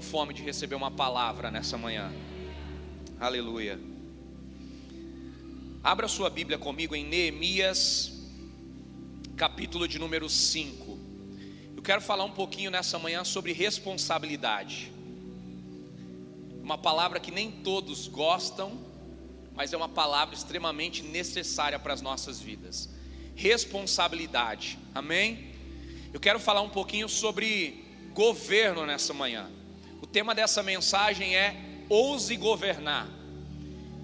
com fome de receber uma palavra nessa manhã? Aleluia. Abra sua Bíblia comigo em Neemias, capítulo de número 5. Eu quero falar um pouquinho nessa manhã sobre responsabilidade. Uma palavra que nem todos gostam, mas é uma palavra extremamente necessária para as nossas vidas. Responsabilidade. Amém? Eu quero falar um pouquinho sobre governo nessa manhã. O tema dessa mensagem é ouse governar.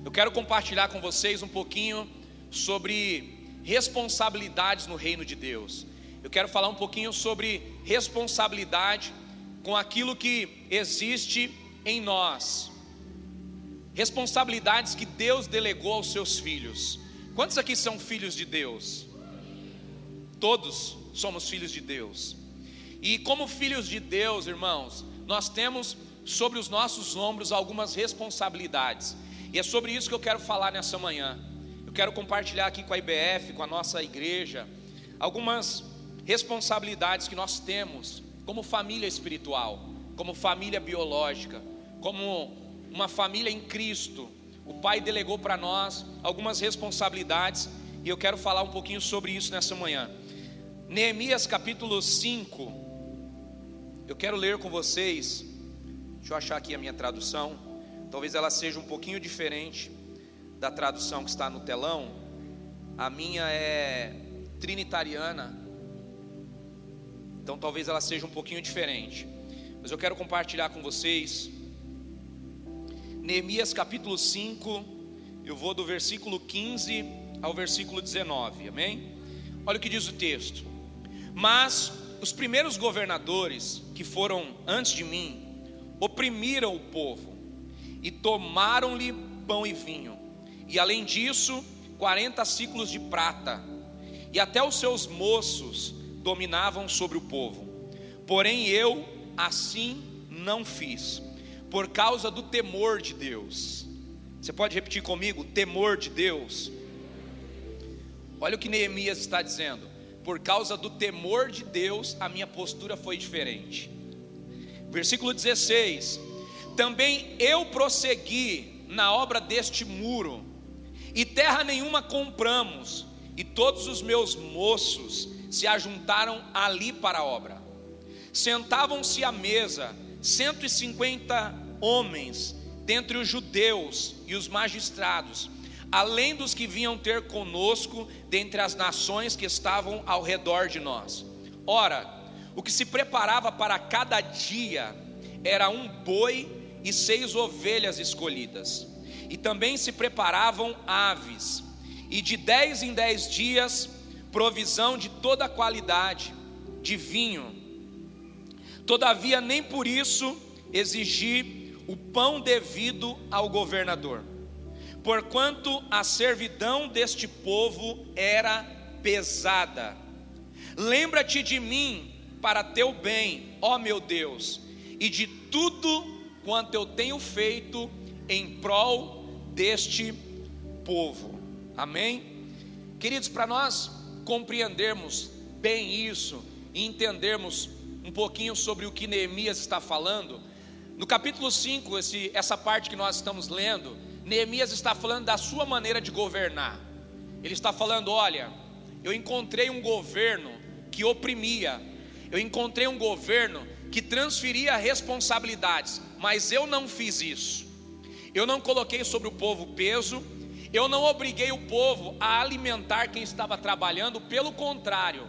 Eu quero compartilhar com vocês um pouquinho sobre responsabilidades no reino de Deus. Eu quero falar um pouquinho sobre responsabilidade com aquilo que existe em nós. Responsabilidades que Deus delegou aos seus filhos. Quantos aqui são filhos de Deus? Todos somos filhos de Deus. E como filhos de Deus, irmãos, nós temos sobre os nossos ombros algumas responsabilidades. E é sobre isso que eu quero falar nessa manhã. Eu quero compartilhar aqui com a IBF, com a nossa igreja, algumas responsabilidades que nós temos como família espiritual, como família biológica, como uma família em Cristo. O Pai delegou para nós algumas responsabilidades e eu quero falar um pouquinho sobre isso nessa manhã. Neemias capítulo 5, eu quero ler com vocês, deixa eu achar aqui a minha tradução, talvez ela seja um pouquinho diferente da tradução que está no telão, a minha é trinitariana, então talvez ela seja um pouquinho diferente, mas eu quero compartilhar com vocês, Neemias capítulo 5, eu vou do versículo 15 ao versículo 19, amém? Olha o que diz o texto. Mas os primeiros governadores que foram antes de mim oprimiram o povo e tomaram-lhe pão e vinho, e além disso, quarenta ciclos de prata, e até os seus moços dominavam sobre o povo. Porém eu assim não fiz, por causa do temor de Deus. Você pode repetir comigo? Temor de Deus. Olha o que Neemias está dizendo por causa do temor de Deus, a minha postura foi diferente. Versículo 16: Também eu prossegui na obra deste muro, e terra nenhuma compramos, e todos os meus moços se ajuntaram ali para a obra. Sentavam-se à mesa 150 homens, dentre os judeus e os magistrados, além dos que vinham ter conosco dentre as nações que estavam ao redor de nós. Ora, o que se preparava para cada dia era um boi e seis ovelhas escolhidas, e também se preparavam aves, e de dez em dez dias provisão de toda qualidade, de vinho. Todavia, nem por isso exigi o pão devido ao governador porquanto a servidão deste povo era pesada. Lembra-te de mim para teu bem, ó meu Deus, e de tudo quanto eu tenho feito em prol deste povo. Amém? Queridos, para nós compreendermos bem isso e entendermos um pouquinho sobre o que Neemias está falando, no capítulo 5, esse, essa parte que nós estamos lendo, Neemias está falando da sua maneira de governar. Ele está falando: olha, eu encontrei um governo que oprimia, eu encontrei um governo que transferia responsabilidades, mas eu não fiz isso. Eu não coloquei sobre o povo peso, eu não obriguei o povo a alimentar quem estava trabalhando, pelo contrário,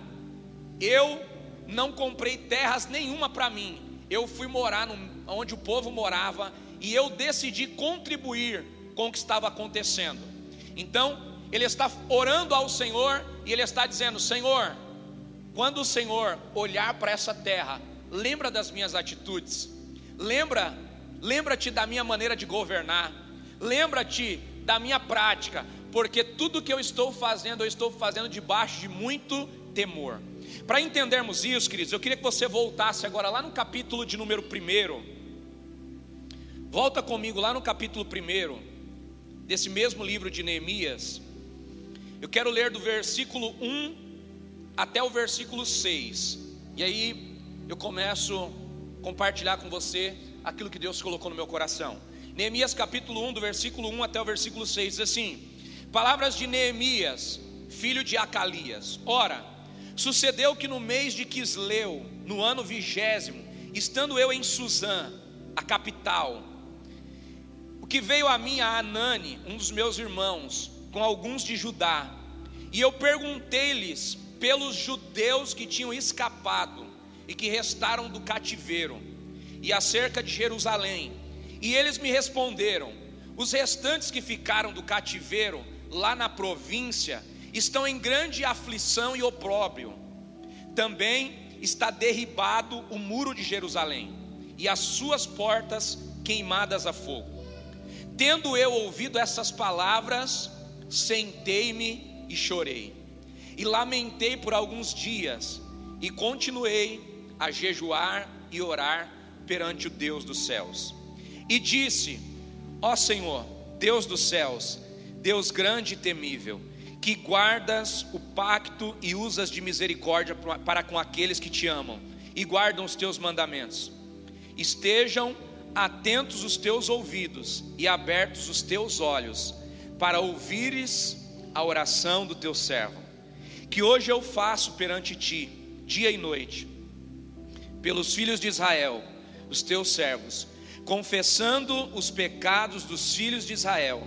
eu não comprei terras nenhuma para mim. Eu fui morar no, onde o povo morava e eu decidi contribuir com o que estava acontecendo. Então, ele está orando ao Senhor e ele está dizendo: Senhor, quando o Senhor olhar para essa terra, lembra das minhas atitudes, lembra, lembra-te da minha maneira de governar, lembra-te da minha prática, porque tudo que eu estou fazendo, eu estou fazendo debaixo de muito temor. Para entendermos isso, queridos, eu queria que você voltasse agora lá no capítulo de número 1. Volta comigo lá no capítulo 1 desse mesmo livro de Neemias, eu quero ler do versículo 1 até o versículo 6. E aí eu começo a compartilhar com você aquilo que Deus colocou no meu coração. Neemias capítulo 1, do versículo 1 até o versículo 6, diz assim: Palavras de Neemias, filho de Acalias. Ora, sucedeu que no mês de Quisleu, no ano vigésimo, estando eu em Suzã, a capital, que veio a mim a Anani, um dos meus irmãos, com alguns de Judá, e eu perguntei-lhes pelos judeus que tinham escapado e que restaram do cativeiro, e acerca de Jerusalém. E eles me responderam: os restantes que ficaram do cativeiro lá na província estão em grande aflição e opróbrio. Também está derribado o muro de Jerusalém e as suas portas queimadas a fogo. Tendo eu ouvido essas palavras, sentei-me e chorei. E lamentei por alguns dias e continuei a jejuar e orar perante o Deus dos céus. E disse: Ó Senhor, Deus dos céus, Deus grande e temível, que guardas o pacto e usas de misericórdia para com aqueles que te amam e guardam os teus mandamentos. Estejam atentos os teus ouvidos e abertos os teus olhos, para ouvires a oração do teu servo, que hoje eu faço perante ti, dia e noite, pelos filhos de Israel, os teus servos, confessando os pecados dos filhos de Israel.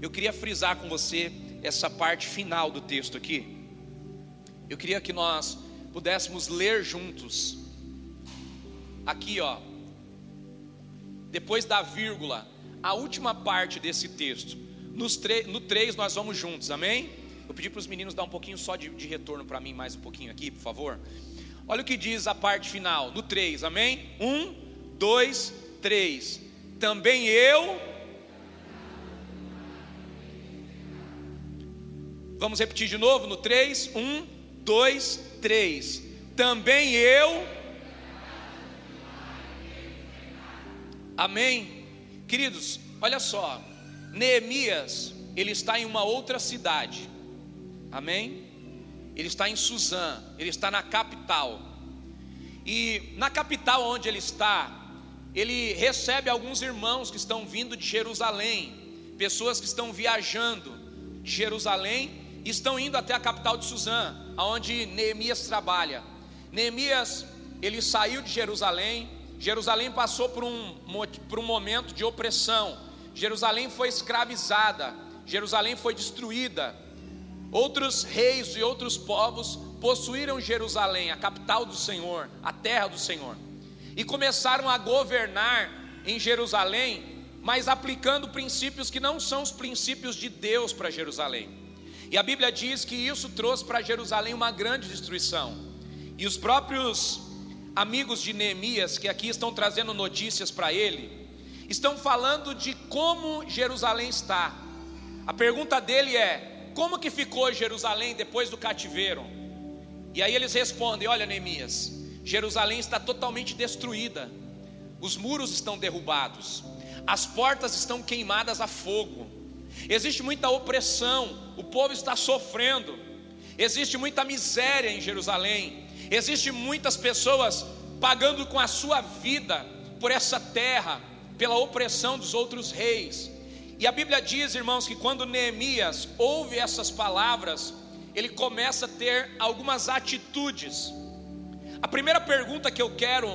Eu queria frisar com você essa parte final do texto aqui. Eu queria que nós pudéssemos ler juntos. Aqui, ó. Depois da vírgula, a última parte desse texto. Nos no 3 nós vamos juntos, amém? Eu pedi para os meninos dar um pouquinho só de, de retorno para mim, mais um pouquinho aqui, por favor. Olha o que diz a parte final, no 3, amém? 1, 2, 3. Também eu. Vamos repetir de novo no 3. 1, 2, 3. Também eu. Amém? Queridos, olha só. Neemias, ele está em uma outra cidade. Amém? Ele está em Suzã, ele está na capital. E na capital onde ele está, ele recebe alguns irmãos que estão vindo de Jerusalém, pessoas que estão viajando de Jerusalém e estão indo até a capital de Suzã, aonde Neemias trabalha. Neemias, ele saiu de Jerusalém, Jerusalém passou por um, por um momento de opressão, Jerusalém foi escravizada, Jerusalém foi destruída. Outros reis e outros povos possuíram Jerusalém, a capital do Senhor, a terra do Senhor e começaram a governar em Jerusalém, mas aplicando princípios que não são os princípios de Deus para Jerusalém. E a Bíblia diz que isso trouxe para Jerusalém uma grande destruição. E os próprios amigos de Neemias, que aqui estão trazendo notícias para ele, estão falando de como Jerusalém está. A pergunta dele é: como que ficou Jerusalém depois do cativeiro? E aí eles respondem: Olha, Neemias, Jerusalém está totalmente destruída, os muros estão derrubados, as portas estão queimadas a fogo, existe muita opressão, o povo está sofrendo, existe muita miséria em Jerusalém, existe muitas pessoas pagando com a sua vida por essa terra, pela opressão dos outros reis. E a Bíblia diz, irmãos, que quando Neemias ouve essas palavras, ele começa a ter algumas atitudes a primeira pergunta que eu quero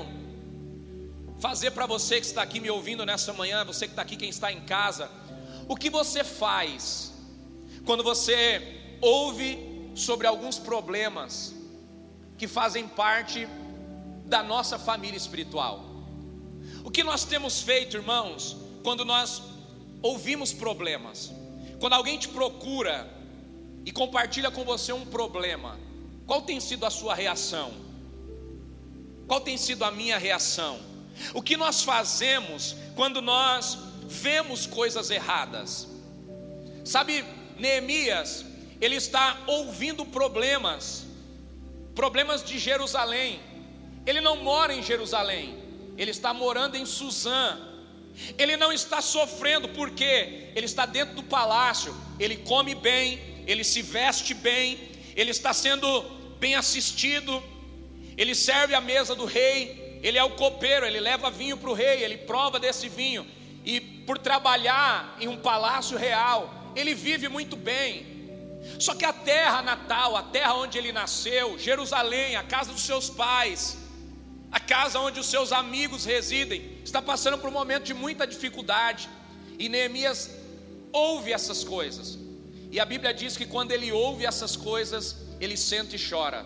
fazer para você que está aqui me ouvindo nessa manhã, você que está aqui, quem está em casa, o que você faz quando você ouve sobre alguns problemas que fazem parte da nossa família espiritual? O que nós temos feito, irmãos, quando nós ouvimos problemas? Quando alguém te procura e compartilha com você um problema, qual tem sido a sua reação? Qual tem sido a minha reação? O que nós fazemos quando nós vemos coisas erradas? Sabe, Neemias, ele está ouvindo problemas, problemas de Jerusalém. Ele não mora em Jerusalém, ele está morando em Suzã. Ele não está sofrendo porque ele está dentro do palácio, ele come bem, ele se veste bem, ele está sendo bem assistido, ele serve à mesa do rei, ele é o copeiro, ele leva vinho para o rei, ele prova desse vinho, e por trabalhar em um palácio real, ele vive muito bem. Só que a terra natal, a terra onde ele nasceu, Jerusalém, a casa dos seus pais, a casa onde os seus amigos residem, está passando por um momento de muita dificuldade. E Neemias ouve essas coisas. E a Bíblia diz que quando ele ouve essas coisas, ele sente e chora,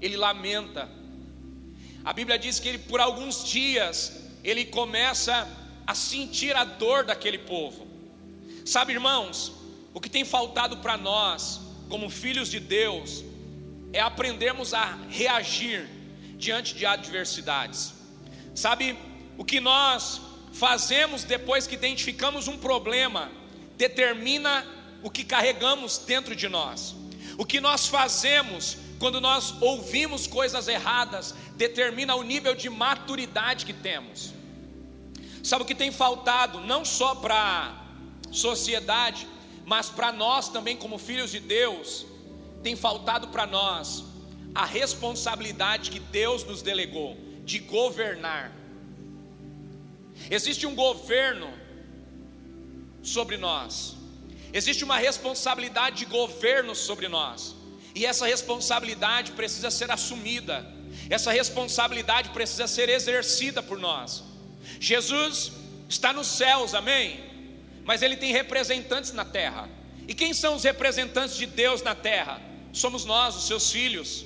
ele lamenta. A Bíblia diz que ele, por alguns dias ele começa a sentir a dor daquele povo. Sabe, irmãos, o que tem faltado para nós, como filhos de Deus, é aprendermos a reagir diante de adversidades. Sabe, o que nós fazemos depois que identificamos um problema, determina o que carregamos dentro de nós. O que nós fazemos quando nós ouvimos coisas erradas, determina o nível de maturidade que temos. Sabe o que tem faltado, não só para a sociedade, mas para nós também, como filhos de Deus, tem faltado para nós a responsabilidade que Deus nos delegou de governar. Existe um governo sobre nós, existe uma responsabilidade de governo sobre nós, e essa responsabilidade precisa ser assumida, essa responsabilidade precisa ser exercida por nós. Jesus está nos céus, amém? Mas ele tem representantes na terra. E quem são os representantes de Deus na terra? Somos nós, os seus filhos.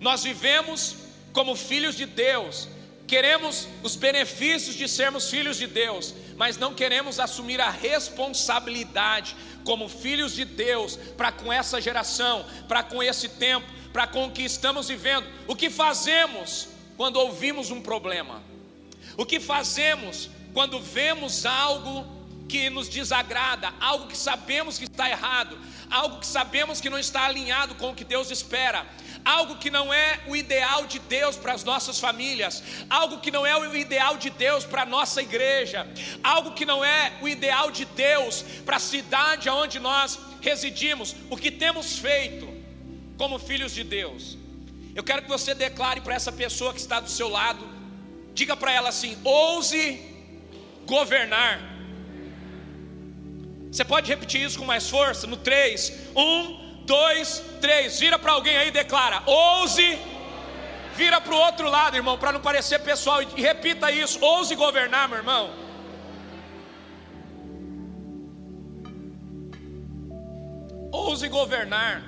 Nós vivemos como filhos de Deus, queremos os benefícios de sermos filhos de Deus, mas não queremos assumir a responsabilidade como filhos de Deus para com essa geração, para com esse tempo, para com o que estamos vivendo. O que fazemos quando ouvimos um problema? O que fazemos quando vemos algo que nos desagrada, algo que sabemos que está errado, algo que sabemos que não está alinhado com o que Deus espera, algo que não é o ideal de Deus para as nossas famílias, algo que não é o ideal de Deus para a nossa igreja, algo que não é o ideal de Deus para a cidade onde nós residimos, o que temos feito como filhos de Deus. Eu quero que você declare para essa pessoa que está do seu lado, diga para ela assim: ouse governar. Você pode repetir isso com mais força? No 3, 1, dois, três. Vira para alguém aí e declara: ouse. Vira para o outro lado, irmão, para não parecer pessoal. E repita isso: ouse governar, meu irmão. Ouse governar.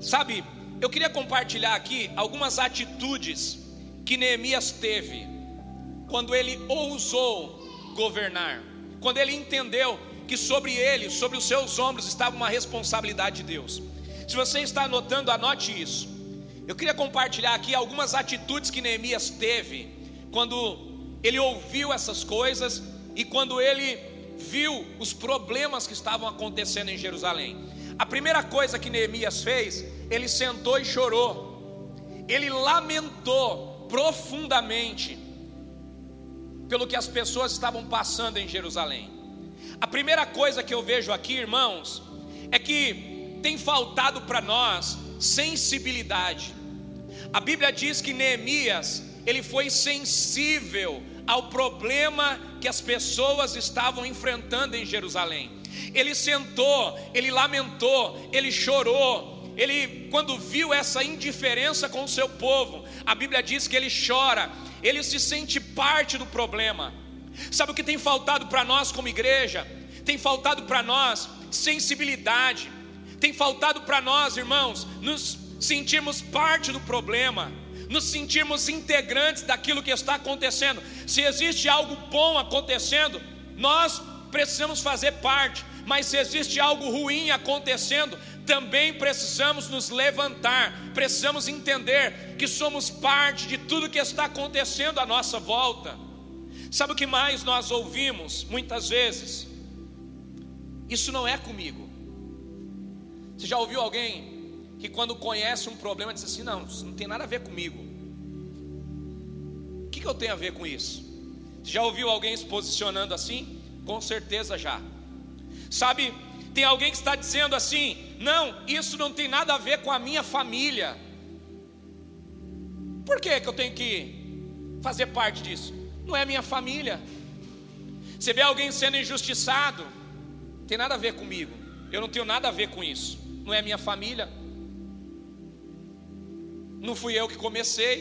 Sabe, eu queria compartilhar aqui algumas atitudes que Neemias teve quando ele ousou governar, quando ele entendeu que sobre ele, sobre os seus ombros, estava uma responsabilidade de Deus. Se você está anotando, anote isso. Eu queria compartilhar aqui algumas atitudes que Neemias teve quando ele ouviu essas coisas e quando ele viu os problemas que estavam acontecendo em Jerusalém. A primeira coisa que Neemias fez, ele sentou e chorou. Ele lamentou profundamente pelo que as pessoas estavam passando em Jerusalém. A primeira coisa que eu vejo aqui, irmãos, é que tem faltado para nós sensibilidade. A Bíblia diz que Neemias, ele foi sensível ao problema que as pessoas estavam enfrentando em Jerusalém. Ele sentou, ele lamentou, ele chorou. Ele, quando viu essa indiferença com o seu povo, a Bíblia diz que ele chora, ele se sente parte do problema. Sabe o que tem faltado para nós como igreja? Tem faltado para nós sensibilidade. Tem faltado para nós, irmãos, nos sentirmos parte do problema, nos sentirmos integrantes daquilo que está acontecendo. Se existe algo bom acontecendo, nós precisamos fazer parte, mas se existe algo ruim acontecendo, também precisamos nos levantar, precisamos entender que somos parte de tudo que está acontecendo à nossa volta. Sabe o que mais nós ouvimos muitas vezes? Isso não é comigo. Você já ouviu alguém que quando conhece um problema diz assim: não, isso não tem nada a ver comigo. O que, eu tenho a ver com isso? Você já ouviu alguém se posicionando assim? Com certeza já. Sabe, tem alguém que está dizendo assim: não, isso não tem nada a ver com a minha família. Por que, que eu tenho que fazer parte disso. Não é minha família. Você vê alguém sendo injustiçado, tem nada a ver comigo. Eu não tenho nada a ver com isso. Não é minha família. Não fui eu que comecei.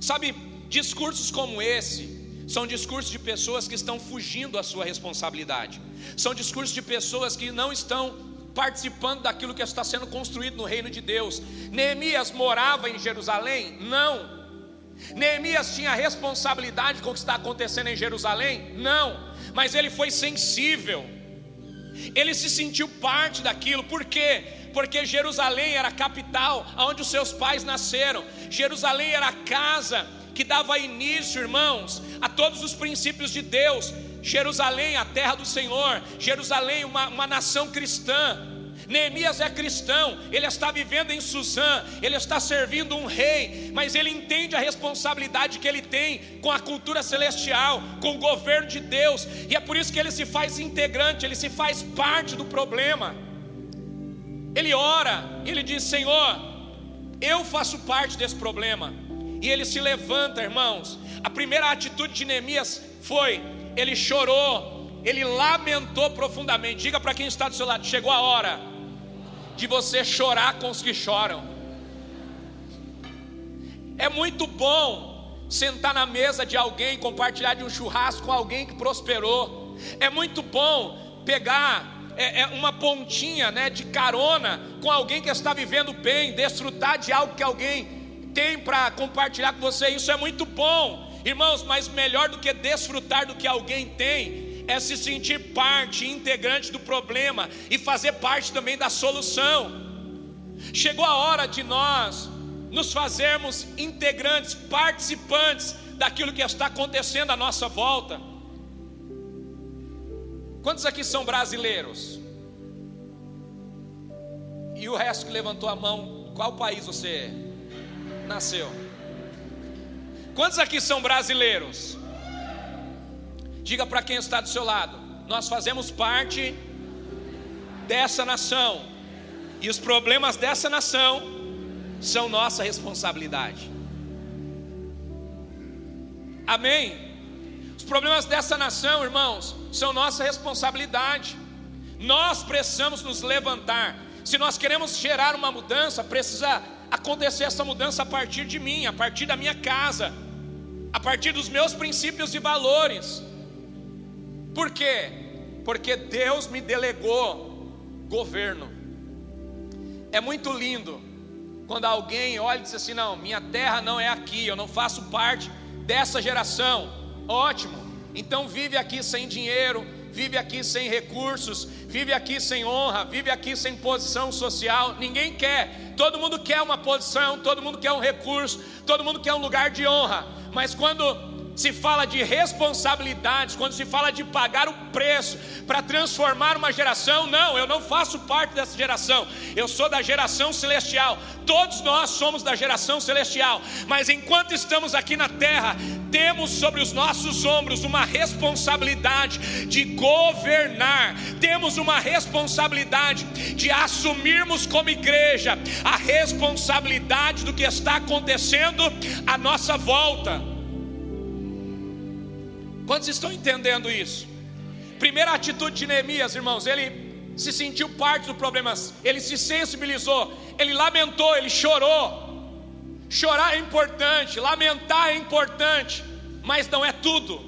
Sabe, discursos como esse são discursos de pessoas que estão fugindo da sua responsabilidade. São discursos de pessoas que não estão participando daquilo que está sendo construído no reino de Deus. Neemias morava em Jerusalém? Não. Neemias tinha responsabilidade com o que está acontecendo em Jerusalém? Não. Mas ele foi sensível. Ele se sentiu parte daquilo. Por quê? Porque Jerusalém era a capital onde os seus pais nasceram. Jerusalém era a casa que dava início, irmãos, a todos os princípios de Deus. Jerusalém, a terra do Senhor, Jerusalém, uma, uma nação cristã. Neemias é cristão, ele está vivendo em Suzã, ele está servindo um rei, mas ele entende a responsabilidade que ele tem com a cultura celestial, com o governo de Deus, e é por isso que ele se faz integrante, ele se faz parte do problema. Ele ora, ele diz: Senhor, eu faço parte desse problema, e ele se levanta, irmãos. A primeira atitude de Neemias foi: ele chorou, ele lamentou profundamente. Diga para quem está do seu lado: chegou a hora de você chorar com os que choram. É muito bom sentar na mesa de alguém, compartilhar de um churrasco com alguém que prosperou. É muito bom pegar é, é uma pontinha né, de carona com alguém que está vivendo bem, desfrutar de algo que alguém tem para compartilhar com você, isso é muito bom, irmãos, mas melhor do que desfrutar do que alguém tem, é se sentir parte, integrante do problema e fazer parte também da solução. Chegou a hora de nós nos fazermos integrantes, participantes daquilo que está acontecendo à nossa volta. Quantos aqui são brasileiros? E o resto que levantou a mão, qual país você nasceu. Quantos aqui são brasileiros? Diga para quem está do seu lado: nós fazemos parte dessa nação, e os problemas dessa nação são nossa responsabilidade. Amém? Os problemas dessa nação, irmãos, são nossa responsabilidade. Nós precisamos nos levantar. Se nós queremos gerar uma mudança, precisa acontecer essa mudança a partir de mim, a partir da minha casa, a partir dos meus princípios e valores. Por quê? Porque Deus me delegou governo. É muito lindo quando alguém olha e diz assim: não, minha terra não é aqui, eu não faço parte dessa geração. Ótimo, então vive aqui sem dinheiro, vive aqui sem recursos, vive aqui sem honra, vive aqui sem posição social. Ninguém quer, todo mundo quer uma posição, todo mundo quer um recurso, todo mundo quer um lugar de honra, mas quando se fala de responsabilidades, quando se fala de pagar o preço para transformar uma geração, não, eu não faço parte dessa geração, eu sou da geração celestial, todos nós somos da geração celestial, mas enquanto estamos aqui na terra, temos sobre os nossos ombros uma responsabilidade de governar, temos uma responsabilidade de assumirmos como igreja a responsabilidade do que está acontecendo à nossa volta. Quantos estão entendendo isso? Primeira atitude de Neemias, irmãos, ele se sentiu parte do problema, ele se sensibilizou, ele lamentou, ele chorou. Chorar é importante, lamentar é importante, mas não é tudo.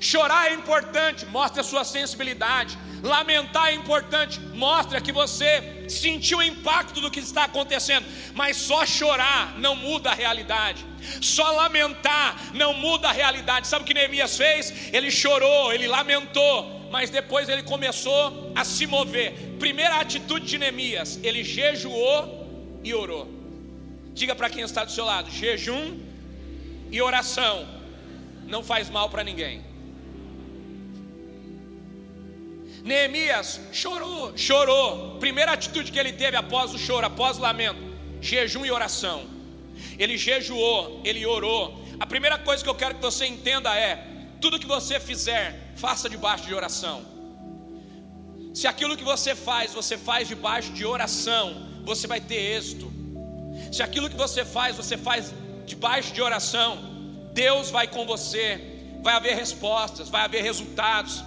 Chorar é importante, mostra a sua sensibilidade. Lamentar é importante, mostra que você sentiu o impacto do que está acontecendo. Mas só chorar não muda a realidade. Só lamentar não muda a realidade. Sabe o que Neemias fez? Ele chorou, ele lamentou, mas depois ele começou a se mover. Primeira atitude de Neemias: ele jejuou e orou. Diga para quem está do seu lado: jejum e oração não faz mal para ninguém. Neemias chorou, chorou. Primeira atitude que ele teve após o choro, após o lamento: jejum e oração ele jejuou, ele orou. A primeira coisa que eu quero que você entenda é: tudo que você fizer, faça debaixo de oração. Se aquilo que você faz, você faz debaixo de oração, você vai ter êxito. Se aquilo que você faz, você faz debaixo de oração, Deus vai com você, vai haver respostas, vai haver resultados.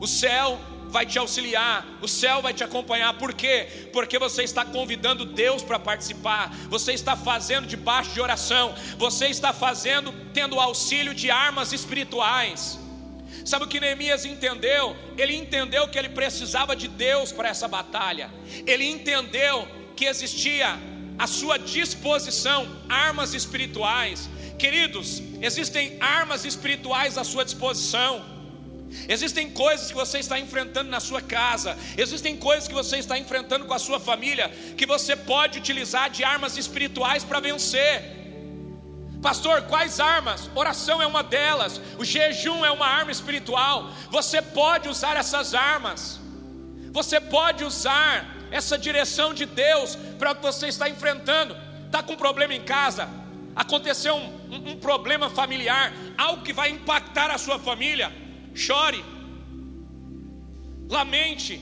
O céu vai te auxiliar, o céu vai te acompanhar. Por quê? Porque você está convidando Deus para participar, você está fazendo debaixo de oração, você está fazendo tendo auxílio de armas espirituais. Sabe o que Neemias entendeu? Ele entendeu que ele precisava de Deus para essa batalha. Ele entendeu que existia à sua disposição armas espirituais. Queridos, existem armas espirituais à sua disposição. Existem coisas que você está enfrentando na sua casa, existem coisas que você está enfrentando com a sua família, que você pode utilizar de armas espirituais para vencer. Pastor, quais armas? Oração é uma delas, o jejum é uma arma espiritual. Você pode usar essas armas, você pode usar essa direção de Deus para o que você está enfrentando. Está com um problema em casa, aconteceu um, um, um problema familiar, algo que vai impactar a sua família chore, lamente,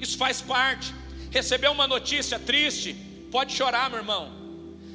isso faz parte. Receber uma notícia triste, pode chorar, meu irmão.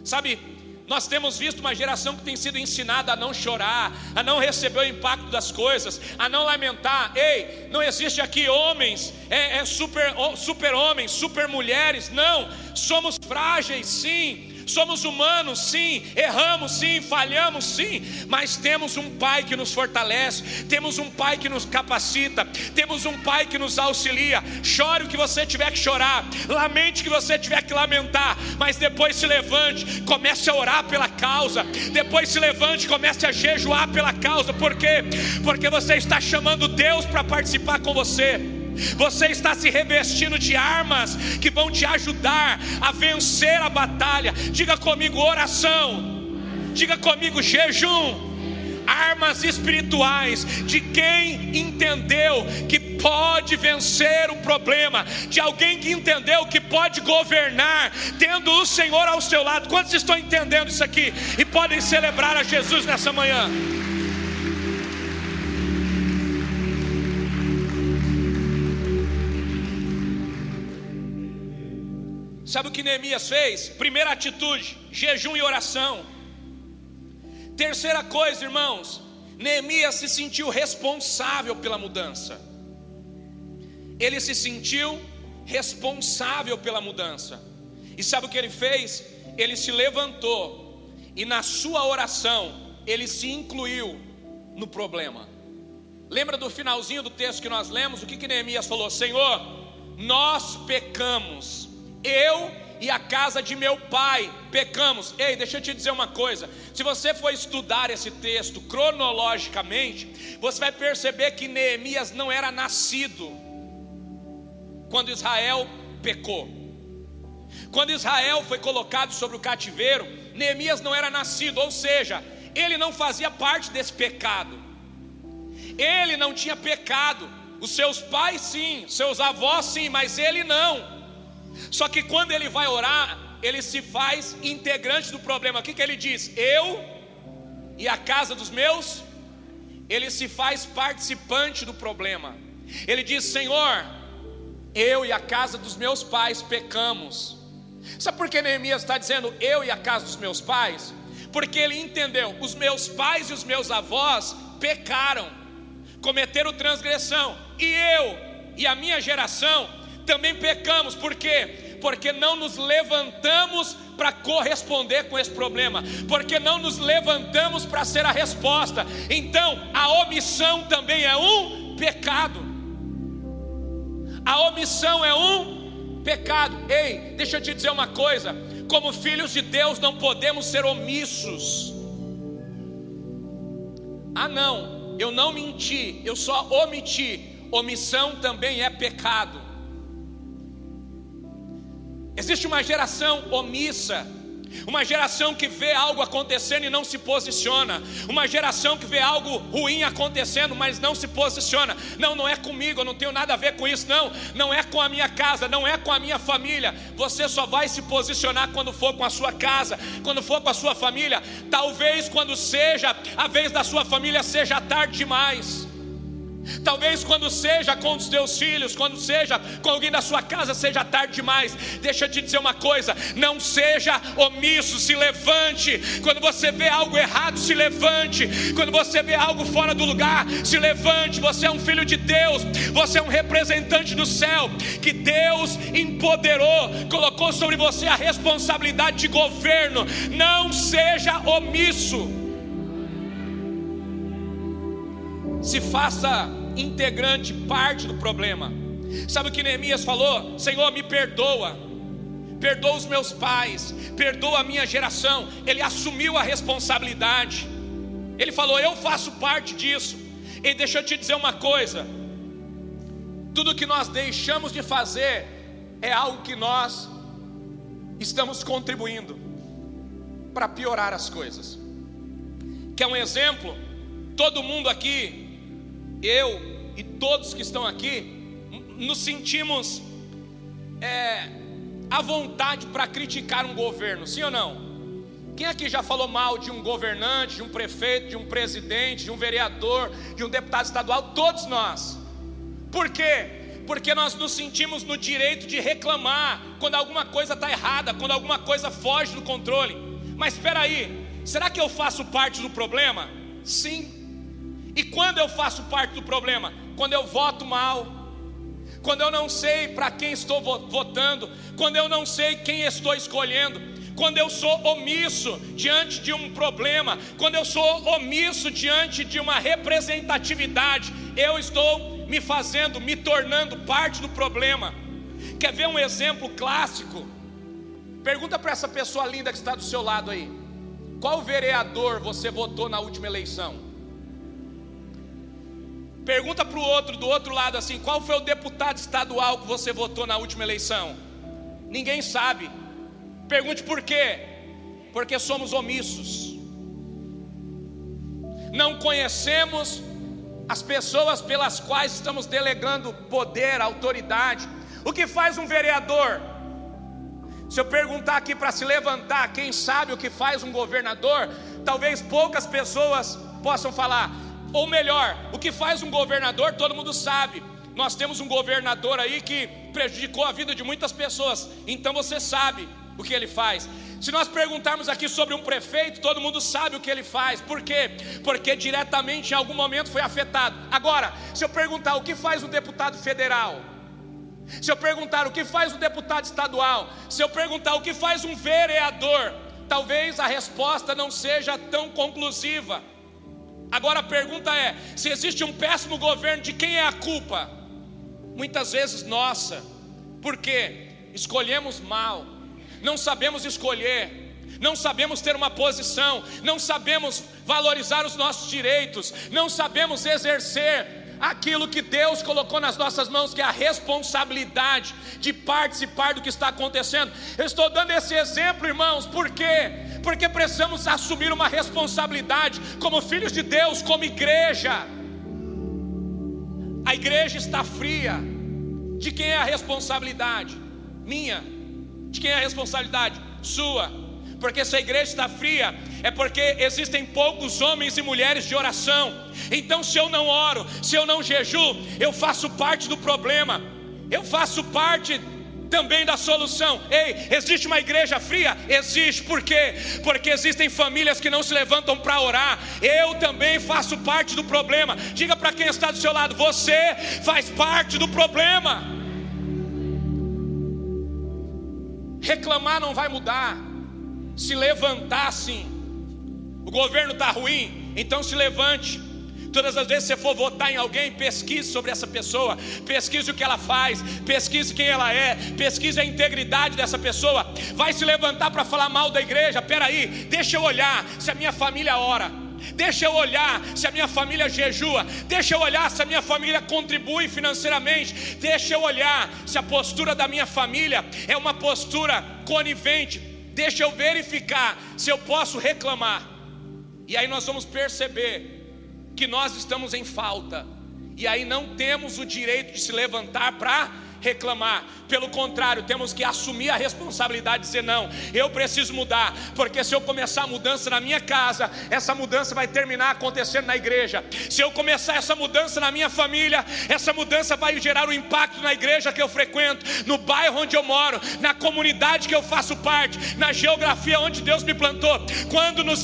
Sabe, nós temos visto uma geração que tem sido ensinada a não chorar, a não receber o impacto das coisas, a não lamentar. Ei, não existe aqui homens, é, é super, super homens, super mulheres. Não, somos frágeis, sim Somos humanos, sim, erramos, sim, falhamos, sim, mas temos um Pai que nos fortalece, temos um Pai que nos capacita, temos um Pai que nos auxilia. Chore o que você tiver que chorar, lamente o que você tiver que lamentar, mas depois se levante, comece a orar pela causa, depois se levante, comece a jejuar pela causa, por quê? Porque você está chamando Deus para participar com você. Você está se revestindo de armas que vão te ajudar a vencer a batalha. Diga comigo oração. Diga comigo jejum. Armas espirituais de quem entendeu que pode vencer o problema, de alguém que entendeu que pode governar, tendo o Senhor ao seu lado. Quantos estão entendendo isso aqui e podem celebrar a Jesus nessa manhã? Sabe o que Neemias fez? Primeira atitude: jejum e oração. Terceira coisa, irmãos, Neemias se sentiu responsável pela mudança. Ele se sentiu responsável pela mudança. E sabe o que ele fez? Ele se levantou e na sua oração ele se incluiu no problema. Lembra do finalzinho do texto que nós lemos? O que, que Neemias falou? Senhor, nós pecamos eu e a casa de meu pai pecamos. Ei, deixa eu te dizer uma coisa: se você for estudar esse texto cronologicamente, você vai perceber que Neemias não era nascido quando Israel pecou. Quando Israel foi colocado sobre o cativeiro, Neemias não era nascido, ou seja, ele não fazia parte desse pecado. Ele não tinha pecado. Os seus pais sim, seus avós sim, mas ele não. Só que quando ele vai orar, ele se faz integrante do problema. O que, que ele diz? Eu e a casa dos meus, ele se faz participante do problema. Ele diz: Senhor, eu e a casa dos meus pais pecamos. Sabe por que Neemias está dizendo eu e a casa dos meus pais? Porque ele entendeu: os meus pais e os meus avós pecaram, cometeram transgressão, e eu e a minha geração também pecamos, por quê? Porque não nos levantamos para corresponder com esse problema, porque não nos levantamos para ser a resposta. Então, a omissão também é um pecado. A omissão é um pecado. Ei, deixa eu te dizer uma coisa: como filhos de Deus, não podemos ser omissos. Ah, não, eu não menti, eu só omiti. Omissão também é pecado. Existe uma geração omissa, uma geração que vê algo acontecendo e não se posiciona, uma geração que vê algo ruim acontecendo, mas não se posiciona. Não, não é comigo, eu não tenho nada a ver com isso, não. Não é com a minha casa, não é com a minha família. Você só vai se posicionar quando for com a sua casa, quando for com a sua família. Talvez quando seja a vez da sua família seja tarde demais. Talvez quando seja com os teus filhos, quando seja com alguém da sua casa, seja tarde demais. Deixa eu te dizer uma coisa: não seja omisso, se levante. Quando você vê algo errado, se levante. Quando você vê algo fora do lugar, se levante. Você é um filho de Deus, você é um representante do céu que Deus empoderou, colocou sobre você a responsabilidade de governo. Não seja omisso. Se faça integrante, parte do problema. Sabe o que Neemias falou? Senhor, me perdoa. Perdoa os meus pais, perdoa a minha geração. Ele assumiu a responsabilidade. Ele falou: Eu faço parte disso. E deixa eu te dizer uma coisa: tudo que nós deixamos de fazer é algo que nós estamos contribuindo para piorar as coisas. Quer um exemplo? Todo mundo aqui eu e todos que estão aqui, nos sentimos é, à vontade para criticar um governo, sim ou não? Quem aqui já falou mal de um governante, de um prefeito, de um presidente, de um vereador, de um deputado estadual? Todos nós. Por quê? Porque nós nos sentimos no direito de reclamar quando alguma coisa está errada, quando alguma coisa foge do controle. Mas espera aí, será que eu faço parte do problema? Sim, e quando eu faço parte do problema? Quando eu voto mal, quando eu não sei para quem estou votando, quando eu não sei quem estou escolhendo, quando eu sou omisso diante de um problema, quando eu sou omisso diante de uma representatividade, eu estou me fazendo, me tornando parte do problema. Quer ver um exemplo clássico? Pergunta para essa pessoa linda que está do seu lado aí: qual vereador você votou na última eleição? Pergunta para o outro, do outro lado, assim: qual foi o deputado estadual que você votou na última eleição? Ninguém sabe. Pergunte por quê? Porque somos omissos. Não conhecemos as pessoas pelas quais estamos delegando poder, autoridade. O que faz um vereador? Se eu perguntar aqui para se levantar, quem sabe o que faz um governador, talvez poucas pessoas possam falar. Ou melhor, o que faz um governador, todo mundo sabe. Nós temos um governador aí que prejudicou a vida de muitas pessoas, então você sabe o que ele faz. Se nós perguntarmos aqui sobre um prefeito, todo mundo sabe o que ele faz. Por quê? Porque diretamente em algum momento foi afetado. Agora, se eu perguntar o que faz um deputado federal, se eu perguntar o que faz um deputado estadual, se eu perguntar o que faz um vereador, talvez a resposta não seja tão conclusiva. Agora a pergunta é: se existe um péssimo governo, de quem é a culpa? Muitas vezes nossa, porque escolhemos mal, não sabemos escolher, não sabemos ter uma posição, não sabemos valorizar os nossos direitos, não sabemos exercer aquilo que Deus colocou nas nossas mãos, que é a responsabilidade de participar do que está acontecendo. Eu estou dando esse exemplo, irmãos, por quê? Porque precisamos assumir uma responsabilidade como filhos de Deus, como igreja. A igreja está fria. De quem é a responsabilidade? Minha. De quem é a responsabilidade? Sua porque se a igreja está fria, é porque existem poucos homens e mulheres de oração. Então, se eu não oro, se eu não jejuo, eu faço parte do problema, eu faço parte também da solução. Ei, existe uma igreja fria? Existe, por quê? Porque existem famílias que não se levantam para orar. Eu também faço parte do problema. Diga para quem está do seu lado: você faz parte do problema. Reclamar não vai mudar se levantar sim. O governo está ruim, então se levante. Todas as vezes que você for votar em alguém, pesquise sobre essa pessoa, pesquise o que ela faz, pesquise quem ela é, pesquise a integridade dessa pessoa. Vai se levantar para falar mal da igreja? Peraí, deixa eu olhar se a minha família ora. Deixa eu olhar se a minha família jejua. Deixa eu olhar se a minha família contribui financeiramente. Deixa eu olhar se a postura da minha família é uma postura conivente deixa eu verificar se eu posso reclamar. E aí nós vamos perceber que nós estamos em falta. E aí não temos o direito de se levantar para reclamar. Pelo contrário, temos que assumir a responsabilidade e dizer: não, eu preciso mudar, porque se eu começar a mudança na minha casa, essa mudança vai terminar acontecendo na igreja. Se eu começar essa mudança na minha família, essa mudança vai gerar um impacto na igreja que eu frequento, no bairro onde eu moro, na comunidade que eu faço parte, na geografia onde Deus me plantou. Quando nos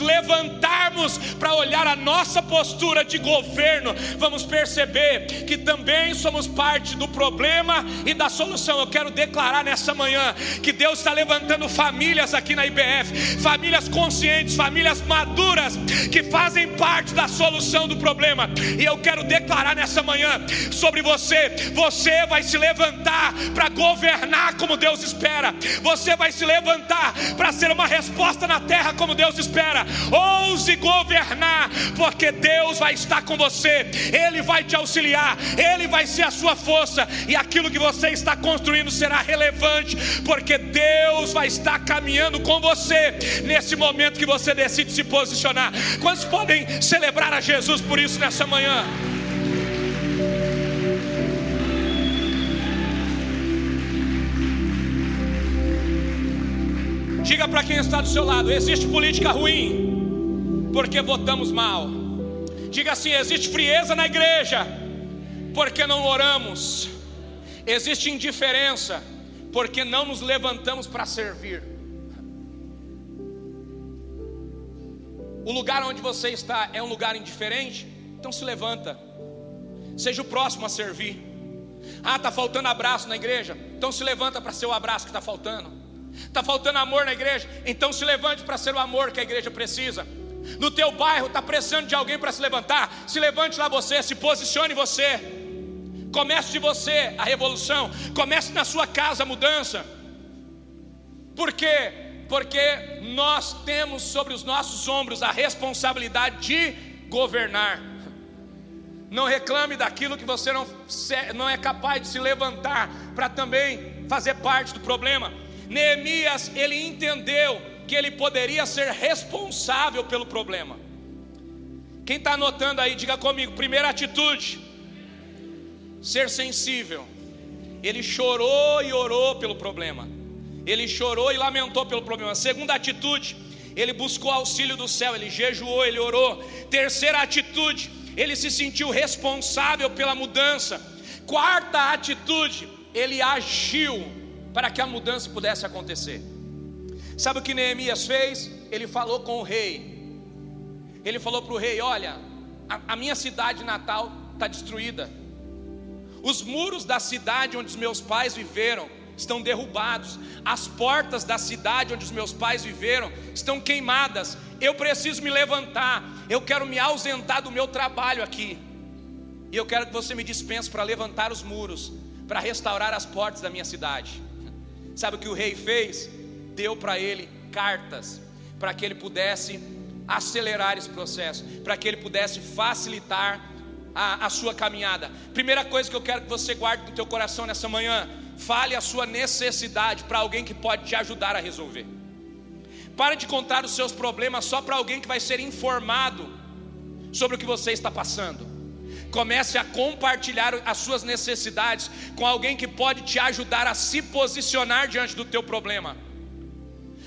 para olhar a nossa postura de governo, vamos perceber que também somos parte do problema e da solução. Eu quero declarar nessa manhã que Deus está levantando famílias aqui na IBF, famílias conscientes, famílias maduras, que fazem parte da solução do problema. E eu quero declarar nessa manhã sobre você: você vai se levantar para governar como Deus espera, você vai se levantar para ser uma resposta na terra como Deus espera. Ouse governar, porque Deus vai estar com você, Ele vai te auxiliar, Ele vai ser a sua força, e aquilo que você está construindo será relevante, porque Deus vai estar caminhando com você nesse momento que você decide se posicionar. Quantos podem celebrar a Jesus por isso nessa manhã? Diga para quem está do seu lado: existe política ruim, porque votamos mal. Diga assim: existe frieza na igreja, porque não oramos. Existe indiferença, porque não nos levantamos para servir. O lugar onde você está é um lugar indiferente, então se levanta. Seja o próximo a servir. Ah, está faltando abraço na igreja, então se levanta para ser o abraço que está faltando. Está faltando amor na igreja? Então se levante para ser o amor que a igreja precisa. No teu bairro está precisando de alguém para se levantar. Se levante lá você, se posicione você. Comece de você a revolução. Comece na sua casa a mudança. Por quê? Porque nós temos sobre os nossos ombros a responsabilidade de governar. Não reclame daquilo que você não, não é capaz de se levantar para também fazer parte do problema. Neemias, ele entendeu que ele poderia ser responsável pelo problema. Quem está anotando aí, diga comigo: primeira atitude, ser sensível. Ele chorou e orou pelo problema. Ele chorou e lamentou pelo problema. Segunda atitude, ele buscou auxílio do céu, ele jejuou, ele orou. Terceira atitude, ele se sentiu responsável pela mudança. Quarta atitude, ele agiu para que a mudança pudesse acontecer. Sabe o que Neemias fez? Ele falou com o rei. Ele falou para o rei: Olha, a, a minha cidade natal está destruída. Os muros da cidade onde os meus pais viveram estão derrubados. As portas da cidade onde os meus pais viveram estão queimadas. Eu preciso me levantar. Eu quero me ausentar do meu trabalho aqui. E eu quero que você me dispense para levantar os muros, para restaurar as portas da minha cidade. Sabe o que o rei fez? Deu para ele cartas, para que ele pudesse acelerar esse processo, para que ele pudesse facilitar a, a, sua caminhada. Primeira coisa que eu quero que você guarde no teu coração nessa manhã: fale a sua necessidade para alguém que pode te ajudar a resolver. Pare de contar os seus problemas só para alguém que vai ser informado sobre o que você está passando. Comece a compartilhar as suas necessidades com alguém que pode te ajudar a se posicionar diante do teu problema.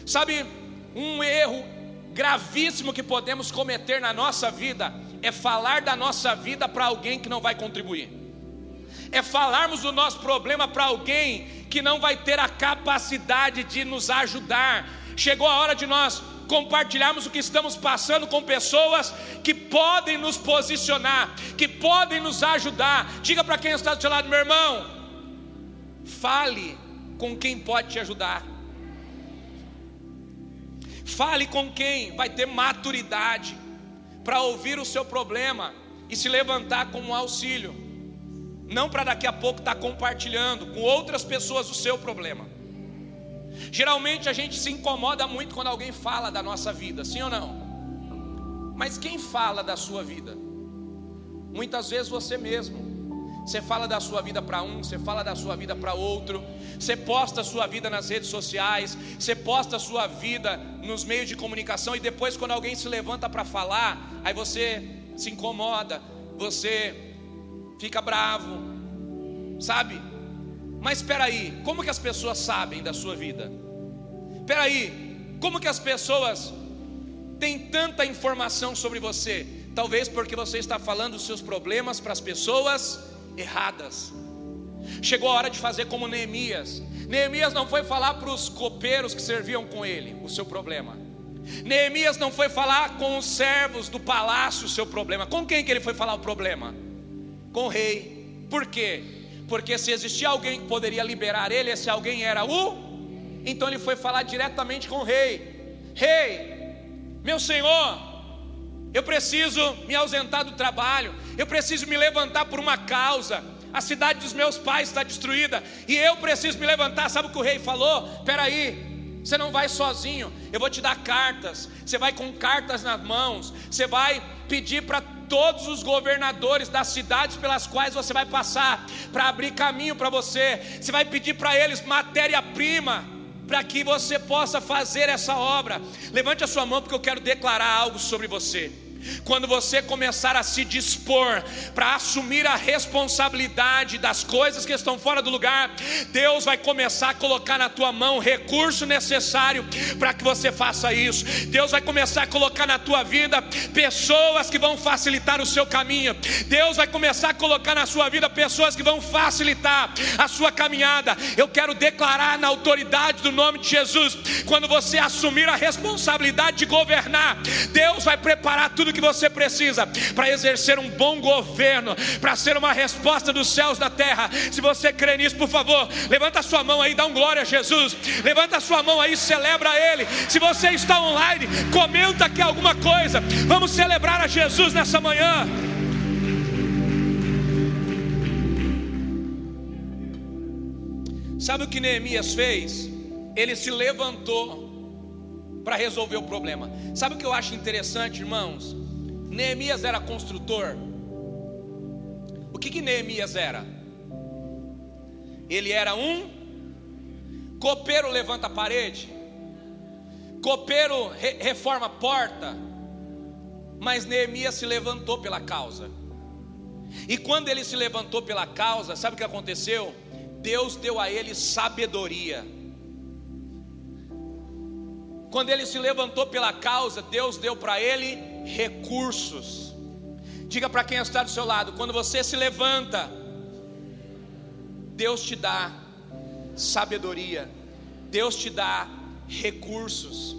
Sabe, um erro gravíssimo que podemos cometer na nossa vida é falar da nossa vida para alguém que não vai contribuir. É falarmos do nosso problema para alguém que não vai ter a capacidade de nos ajudar. Chegou a hora de nós compartilharmos o que estamos passando com pessoas que podem nos posicionar, que podem nos ajudar. Diga para quem está do seu lado, meu irmão, fale com quem pode te ajudar. Fale com quem vai ter maturidade para ouvir o seu problema e se levantar como um auxílio, não para daqui a pouco estar tá compartilhando com outras pessoas o seu problema. Geralmente a gente se incomoda muito quando alguém fala da nossa vida, sim ou não? Mas quem fala da sua vida? Muitas vezes você mesmo. Você fala da sua vida para um, você fala da sua vida para outro, você posta a sua vida nas redes sociais, você posta a sua vida nos meios de comunicação e depois, quando alguém se levanta para falar, aí você se incomoda, você fica bravo, sabe? Mas espera aí, como que as pessoas sabem da sua vida? Espera aí, como que as pessoas têm tanta informação sobre você? Talvez porque você está falando os seus problemas para as pessoas erradas. Chegou a hora de fazer como Neemias. Neemias não foi falar para os copeiros que serviam com ele o seu problema. Neemias não foi falar com os servos do palácio o seu problema. Com quem que ele foi falar o problema? Com o rei. Por quê? Porque se existia alguém que poderia liberar ele, esse alguém era o. Então ele foi falar diretamente com o rei: Rei, meu senhor, eu preciso me ausentar do trabalho, eu preciso me levantar por uma causa. A cidade dos meus pais está destruída e eu preciso me levantar. Sabe o que o rei falou? Peraí, você não vai sozinho, eu vou te dar cartas. Você vai com cartas nas mãos. Você vai pedir para todos os governadores das cidades pelas quais você vai passar, para abrir caminho para você. Você vai pedir para eles matéria-prima para que você possa fazer essa obra. Levante a sua mão porque eu quero declarar algo sobre você. Quando você começar a se dispor para assumir a responsabilidade das coisas que estão fora do lugar, Deus vai começar a colocar na tua mão o recurso necessário para que você faça isso. Deus vai começar a colocar na tua vida pessoas que vão facilitar o seu caminho. Deus vai começar a colocar na sua vida pessoas que vão facilitar a sua caminhada. Eu quero declarar na autoridade do nome de Jesus, quando você assumir a responsabilidade de governar, Deus vai preparar tudo que você precisa para exercer um bom governo, para ser uma resposta dos céus da terra. Se você crê nisso, por favor, levanta a sua mão aí, dá um glória a Jesus. Levanta a sua mão aí, celebra Ele. Se você está online, comenta aqui alguma coisa. Vamos celebrar a Jesus nessa manhã. Sabe o que Neemias fez? Ele se levantou para resolver o problema. Sabe o que eu acho interessante, irmãos? Neemias era construtor. O que, que Neemias era? Ele era um copeiro levanta a parede, copeiro re reforma a porta, mas Neemias se levantou pela causa. E quando ele se levantou pela causa, sabe o que aconteceu? Deus deu a ele sabedoria. Quando ele se levantou pela causa, Deus deu para ele recursos. Diga para quem está do seu lado: quando você se levanta, Deus te dá sabedoria, Deus te dá recursos.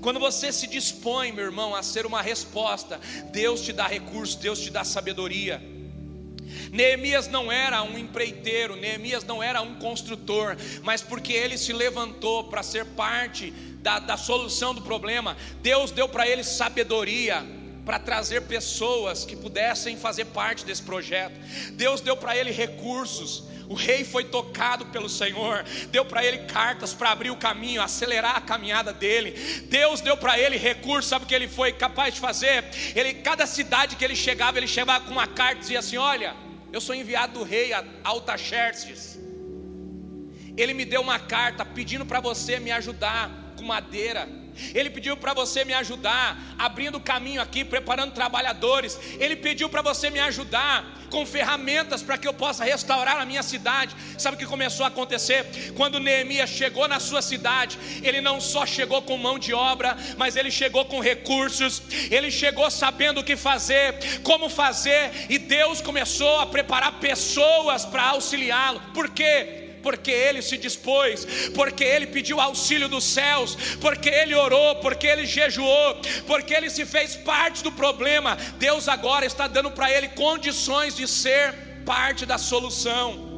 Quando você se dispõe, meu irmão, a ser uma resposta, Deus te dá recursos, Deus te dá sabedoria. Neemias não era um empreiteiro, Neemias não era um construtor, mas porque ele se levantou para ser parte da, da solução do problema, Deus deu para ele sabedoria para trazer pessoas que pudessem fazer parte desse projeto. Deus deu para ele recursos. O rei foi tocado pelo Senhor, deu para ele cartas para abrir o caminho, acelerar a caminhada dele. Deus deu para ele recursos, sabe o que ele foi capaz de fazer? Ele, cada cidade que ele chegava, ele chegava com uma carta e dizia assim: Olha, eu sou enviado do rei a Altaxerxes. Ele me deu uma carta pedindo para você me ajudar com madeira. Ele pediu para você me ajudar, abrindo caminho aqui, preparando trabalhadores. Ele pediu para você me ajudar com ferramentas para que eu possa restaurar a minha cidade. Sabe o que começou a acontecer? Quando Neemias chegou na sua cidade, ele não só chegou com mão de obra, mas ele chegou com recursos, ele chegou sabendo o que fazer, como fazer, e Deus começou a preparar pessoas para auxiliá-lo. Por quê? Porque ele se dispôs, porque ele pediu auxílio dos céus, porque ele orou, porque ele jejuou, porque ele se fez parte do problema. Deus agora está dando para ele condições de ser parte da solução.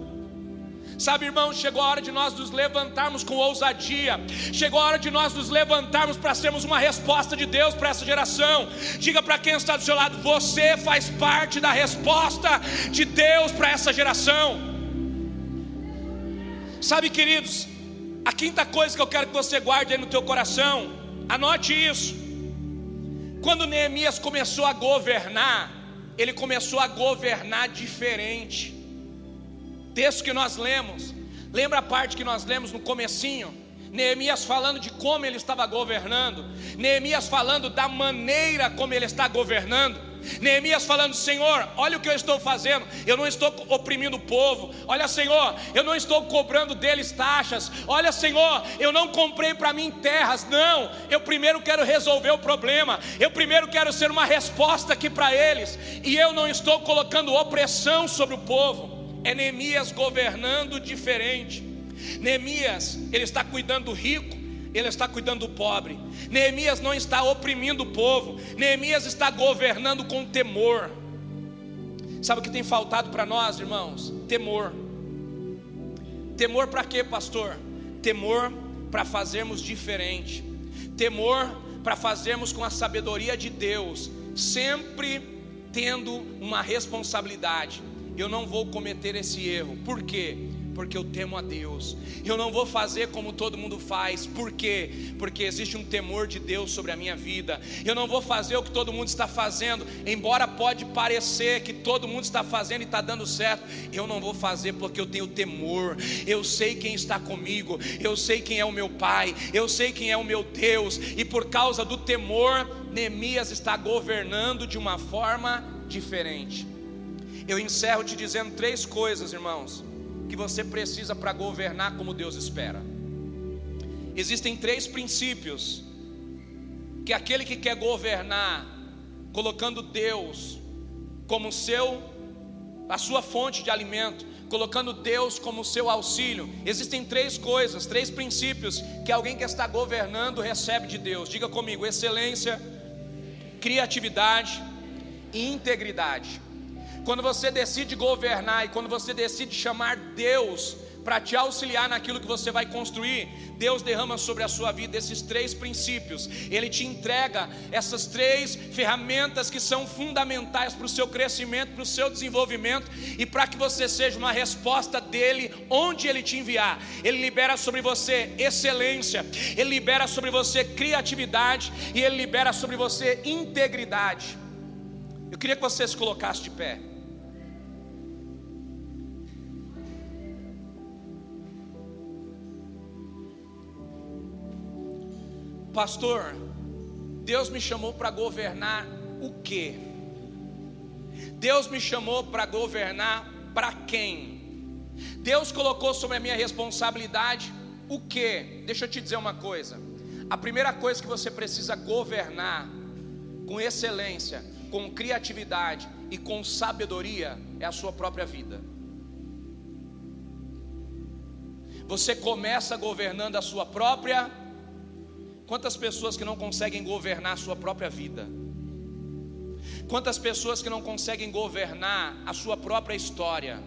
Sabe, irmão, chegou a hora de nós nos levantarmos com ousadia. Chegou a hora de nós nos levantarmos para sermos uma resposta de Deus para essa geração. Diga para quem está do seu lado: você faz parte da resposta de Deus para essa geração. Sabe, queridos, a quinta coisa que eu quero que você guarde aí no teu coração, anote isso. Quando Neemias começou a governar, ele começou a governar diferente. Texto que nós lemos, lembra a parte que nós lemos no comecinho? Neemias falando de como ele estava governando, Neemias falando da maneira como ele está governando. Neemias falando: Senhor, olha o que eu estou fazendo, eu não estou oprimindo o povo. Olha, Senhor, eu não estou cobrando deles taxas. Olha, Senhor, eu não comprei para mim terras. Não, eu primeiro quero resolver o problema. Eu primeiro quero ser uma resposta aqui para eles. E eu não estou colocando opressão sobre o povo. É Neemias governando diferente. Neemias, ele está cuidando do rico, ele está cuidando do pobre. Neemias não está oprimindo o povo, Neemias está governando com temor. Sabe o que tem faltado para nós, irmãos? Temor. Temor para quê, pastor? Temor para fazermos diferente. Temor para fazermos com a sabedoria de Deus, sempre tendo uma responsabilidade. Eu não vou cometer esse erro. Por quê? Porque eu temo a Deus. Eu não vou fazer como todo mundo faz, por quê? Porque existe um temor de Deus sobre a minha vida. Eu não vou fazer o que todo mundo está fazendo, embora pode parecer que todo mundo está fazendo e está dando certo. Eu não vou fazer porque eu tenho temor. Eu sei quem está comigo, eu sei quem é o meu Pai, eu sei quem é o meu Deus, e por causa do temor, Neemias está governando de uma forma diferente. Eu encerro te dizendo três coisas, irmãos que você precisa para governar como Deus espera. Existem três princípios que aquele que quer governar, colocando Deus como seu a sua fonte de alimento, colocando Deus como seu auxílio. Existem três coisas, três princípios que alguém que está governando recebe de Deus. Diga comigo: excelência, criatividade e integridade. Quando você decide governar e quando você decide chamar Deus para te auxiliar naquilo que você vai construir, Deus derrama sobre a sua vida esses três princípios. Ele te entrega essas três ferramentas que são fundamentais para o seu crescimento, para o seu desenvolvimento e para que você seja uma resposta dele onde ele te enviar. Ele libera sobre você excelência, ele libera sobre você criatividade e ele libera sobre você integridade. Eu queria que você se colocasse de pé. Pastor, Deus me chamou para governar o quê? Deus me chamou para governar para quem? Deus colocou sobre a minha responsabilidade o quê? Deixa eu te dizer uma coisa. A primeira coisa que você precisa governar com excelência, com criatividade e com sabedoria é a sua própria vida. Você começa governando a sua própria vida Quantas pessoas que não conseguem governar a sua própria vida? Quantas pessoas que não conseguem governar a sua própria história?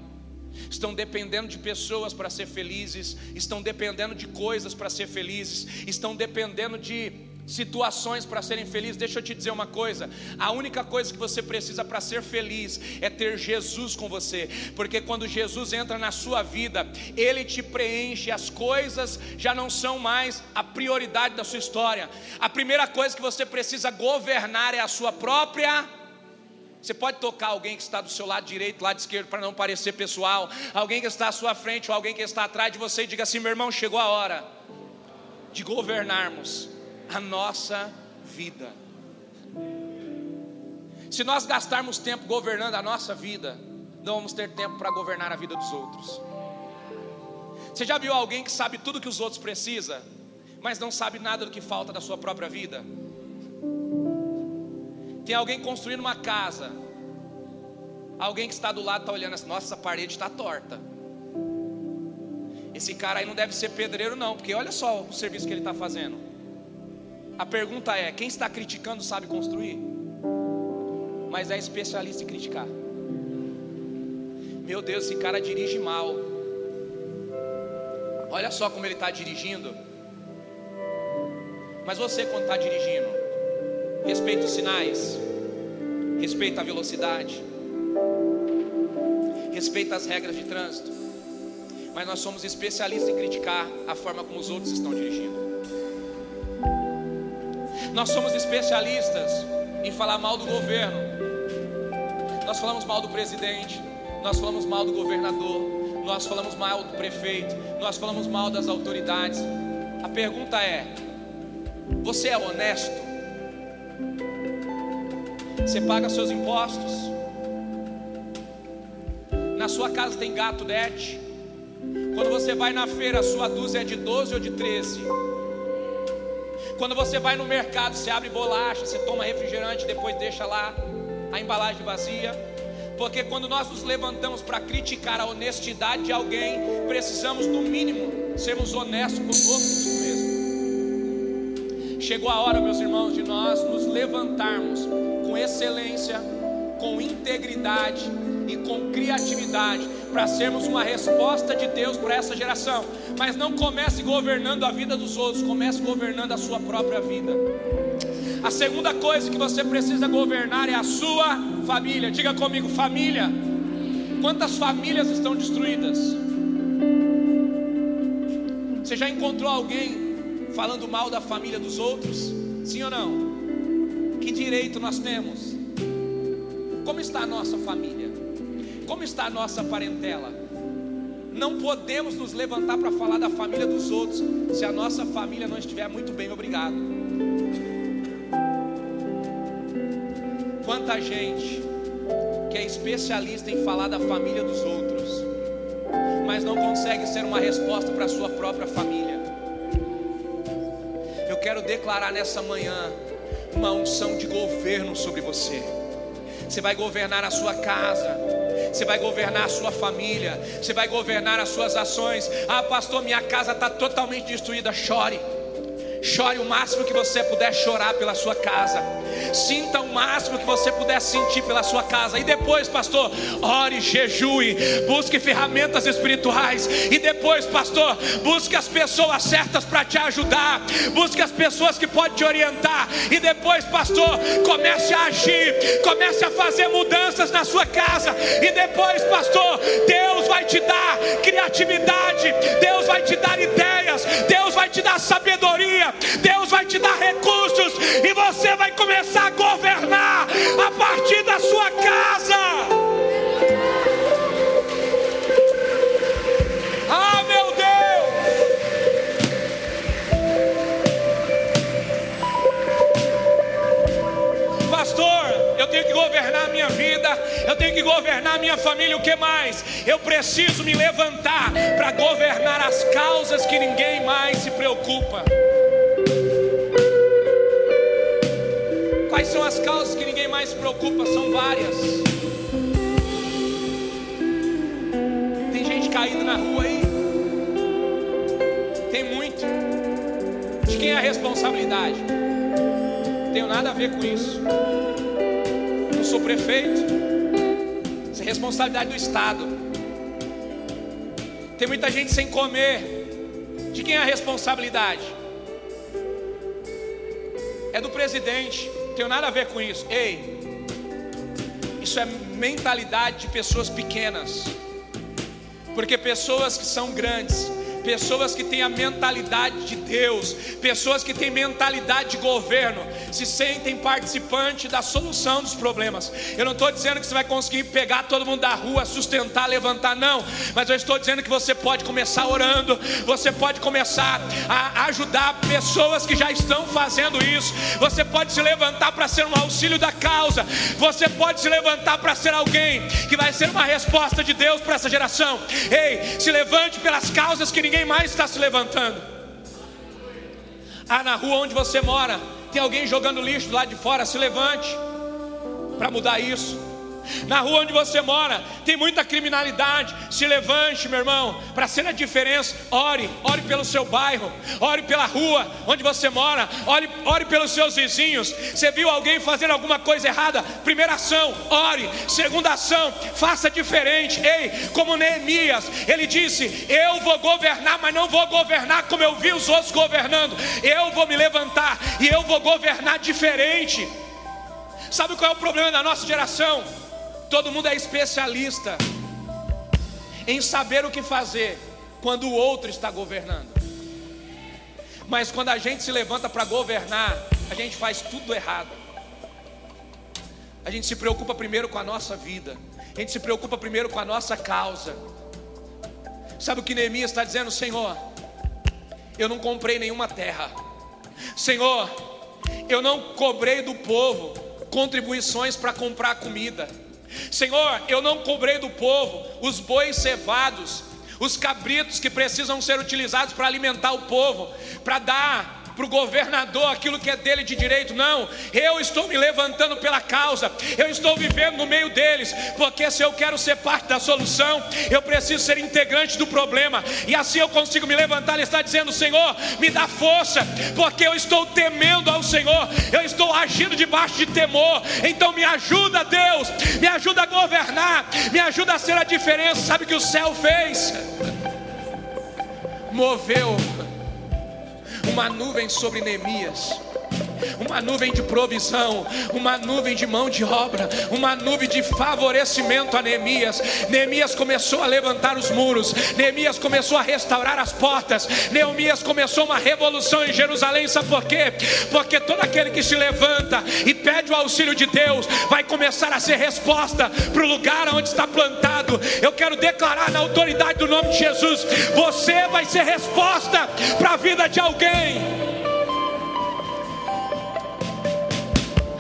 Estão dependendo de pessoas para ser felizes, estão dependendo de coisas para ser felizes, estão dependendo de situações para serem felizes. Deixa eu te dizer uma coisa: a única coisa que você precisa para ser feliz é ter Jesus com você, porque quando Jesus entra na sua vida, ele te preenche, as coisas já não são mais a prioridade da sua história. A primeira coisa que você precisa governar é a sua própria. Você pode tocar alguém que está do seu lado direito, lado esquerdo, para não parecer pessoal, alguém que está à sua frente ou alguém que está atrás de você e diga assim: meu irmão, chegou a hora de governarmos a nossa vida. Se nós gastarmos tempo governando a nossa vida, não vamos ter tempo para governar a vida dos outros. Você já viu alguém que sabe tudo que os outros precisam, mas não sabe nada do que falta da sua própria vida? Tem alguém construindo uma casa, alguém que está do lado está olhando assim, nossa, essa parede está torta. Esse cara aí não deve ser pedreiro, não, porque olha só o serviço que ele está fazendo. A pergunta é: quem está criticando sabe construir? Mas é especialista em criticar. Meu Deus, esse cara dirige mal. Olha só como ele está dirigindo. Mas você, quando está dirigindo, respeita os sinais, respeita a velocidade, respeita as regras de trânsito. Mas nós somos especialistas em criticar a forma como os outros estão dirigindo. Nós somos especialistas em falar mal do governo. Nós falamos mal do presidente, nós falamos mal do governador, nós falamos mal do prefeito, nós falamos mal das autoridades. A pergunta é: você é honesto? Você paga seus impostos? Na sua casa tem gato dete? Quando você vai na feira, a sua dúzia é de 12 ou de 13? Quando você vai no mercado, você abre bolacha, você toma refrigerante, depois deixa lá a embalagem vazia. Porque quando nós nos levantamos para criticar a honestidade de alguém, precisamos, no mínimo, sermos honestos conosco mesmo. Chegou a hora, meus irmãos, de nós nos levantarmos com excelência, com integridade e com criatividade para sermos uma resposta de Deus para essa geração. Mas não comece governando a vida dos outros, comece governando a sua própria vida. A segunda coisa que você precisa governar é a sua família. Diga comigo, família. Quantas famílias estão destruídas? Você já encontrou alguém falando mal da família dos outros? Sim ou não? Que direito nós temos? Como está a nossa família? Como está a nossa parentela? Não podemos nos levantar para falar da família dos outros se a nossa família não estiver muito bem, obrigado. Quanta gente que é especialista em falar da família dos outros, mas não consegue ser uma resposta para a sua própria família. Eu quero declarar nessa manhã uma unção de governo sobre você. Você vai governar a sua casa, você vai governar a sua família, você vai governar as suas ações. Ah, pastor, minha casa está totalmente destruída. Chore, chore o máximo que você puder chorar pela sua casa. Sinta o máximo que você puder sentir pela sua casa. E depois, pastor, ore, jejue, busque ferramentas espirituais. E depois, pastor, busque as pessoas certas para te ajudar. Busque as pessoas que podem te orientar. E depois, pastor, comece a agir, comece a fazer mudanças na sua casa. E depois, pastor, Deus vai te dar criatividade, Deus vai te dar ideias, Deus vai te dar sabedoria, Deus vai te dar recursos. E você vai começar começar a governar a partir da sua casa. Ah, meu Deus! Pastor, eu tenho que governar a minha vida, eu tenho que governar a minha família, o que mais? Eu preciso me levantar para governar as causas que ninguém mais se preocupa. As causas que ninguém mais se preocupa? São várias. Tem gente caída na rua aí. Tem muito. De quem é a responsabilidade? Não tenho nada a ver com isso. Não sou prefeito. Isso é responsabilidade do Estado. Tem muita gente sem comer. De quem é a responsabilidade? É do presidente tenho nada a ver com isso. Ei, isso é mentalidade de pessoas pequenas, porque pessoas que são grandes pessoas que têm a mentalidade de Deus, pessoas que têm mentalidade de governo, se sentem participantes da solução dos problemas. Eu não estou dizendo que você vai conseguir pegar todo mundo da rua, sustentar, levantar, não, mas eu estou dizendo que você pode começar orando, você pode começar a ajudar pessoas que já estão fazendo isso, você pode se levantar para ser um auxílio da causa, você pode se levantar para ser alguém que vai ser uma resposta de Deus para essa geração. Ei, se levante pelas causas que ninguém ninguém mais está se levantando. Ah, na rua onde você mora, tem alguém jogando lixo lá de fora, se levante para mudar isso. Na rua onde você mora, tem muita criminalidade. Se levante, meu irmão, para ser a diferença. Ore, ore pelo seu bairro, ore pela rua onde você mora, ore, ore pelos seus vizinhos. Você viu alguém fazendo alguma coisa errada? Primeira ação, ore. Segunda ação, faça diferente. Ei, como Neemias, ele disse: Eu vou governar, mas não vou governar como eu vi os outros governando. Eu vou me levantar e eu vou governar diferente. Sabe qual é o problema da nossa geração? Todo mundo é especialista em saber o que fazer quando o outro está governando. Mas quando a gente se levanta para governar, a gente faz tudo errado. A gente se preocupa primeiro com a nossa vida, a gente se preocupa primeiro com a nossa causa. Sabe o que Neemias está dizendo, Senhor? Eu não comprei nenhuma terra, Senhor, eu não cobrei do povo contribuições para comprar comida. Senhor, eu não cobrei do povo os bois cevados, os cabritos que precisam ser utilizados para alimentar o povo, para dar para o governador aquilo que é dele de direito, não. Eu estou me levantando pela causa, eu estou vivendo no meio deles, porque se eu quero ser parte da solução, eu preciso ser integrante do problema, e assim eu consigo me levantar. Ele está dizendo: Senhor, me dá força, porque eu estou temendo ao Senhor, eu estou agindo debaixo de temor, então me ajuda, Deus, me ajuda a governar, me ajuda a ser a diferença. Sabe o que o céu fez? Moveu uma nuvem sobre Neemias uma nuvem de provisão, uma nuvem de mão de obra, uma nuvem de favorecimento a Neemias. Neemias começou a levantar os muros, Neemias começou a restaurar as portas, Neemias começou uma revolução em Jerusalém. Sabe por quê? Porque todo aquele que se levanta e pede o auxílio de Deus vai começar a ser resposta para o lugar onde está plantado. Eu quero declarar na autoridade do nome de Jesus: você vai ser resposta para a vida de alguém.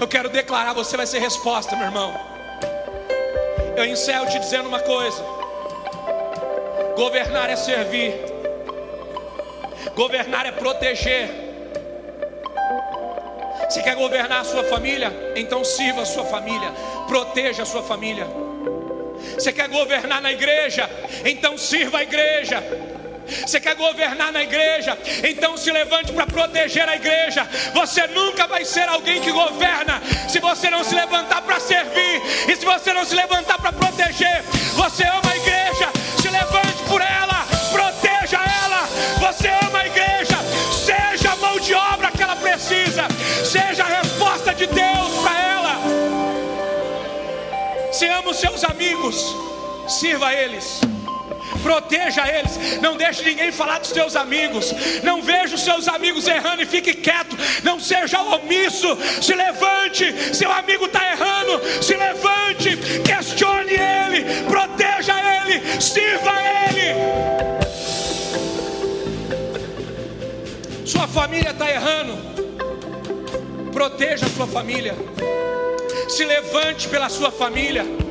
Eu quero declarar, você vai ser resposta, meu irmão. Eu encerro te dizendo uma coisa: governar é servir, governar é proteger. Você quer governar a sua família? Então sirva a sua família, proteja a sua família. Você quer governar na igreja? Então sirva a igreja. Você quer governar na igreja? Então se levante para proteger a igreja. Você nunca vai ser alguém que governa se você não se levantar para servir e se você não se levantar para proteger. Você ama a igreja, se levante por ela, proteja ela. Você ama a igreja, seja a mão de obra que ela precisa, seja a resposta de Deus para ela. Se ama os seus amigos, sirva a eles proteja eles, não deixe ninguém falar dos seus amigos, não veja os seus amigos errando e fique quieto, não seja omisso, se levante, seu amigo está errando, se levante, questione ele, proteja ele, sirva ele. Sua família está errando, proteja a sua família, se levante pela sua família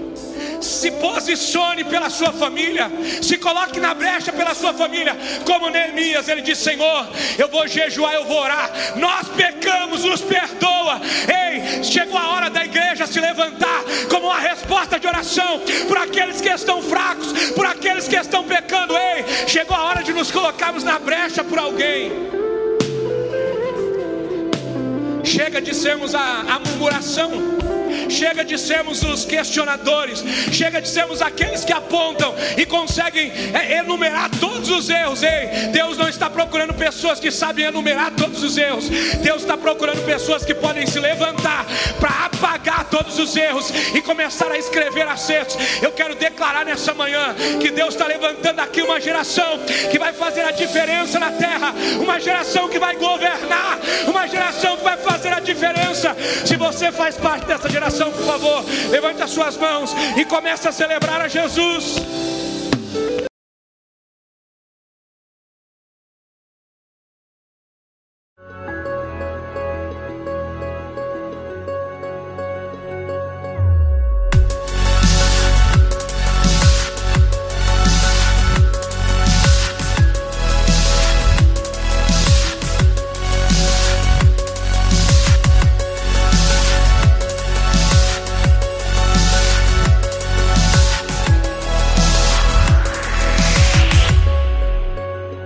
se posicione pela sua família, se coloque na brecha pela sua família, como Neemias, ele disse: Senhor, eu vou jejuar, eu vou orar. Nós pecamos, nos perdoa. Ei, chegou a hora da igreja se levantar como uma resposta de oração por aqueles que estão fracos, por aqueles que estão pecando. Ei, chegou a hora de nos colocarmos na brecha por alguém. Chega de sermos a, a murmuração chega de sermos os questionadores, chega de sermos aqueles que apontam e conseguem é, enumerar todos os erros. Ei, Deus não está procurando pessoas que sabem enumerar todos os erros, Deus está procurando pessoas que podem se levantar para apagar todos os erros e começar a escrever acertos. Eu quero declarar nessa manhã que Deus está levantando aqui uma geração que vai fazer a diferença na terra, uma geração que vai governar, uma geração que vai fazer a diferença. Se você faz parte dessa geração, por favor, levante as suas mãos e comece a celebrar a Jesus.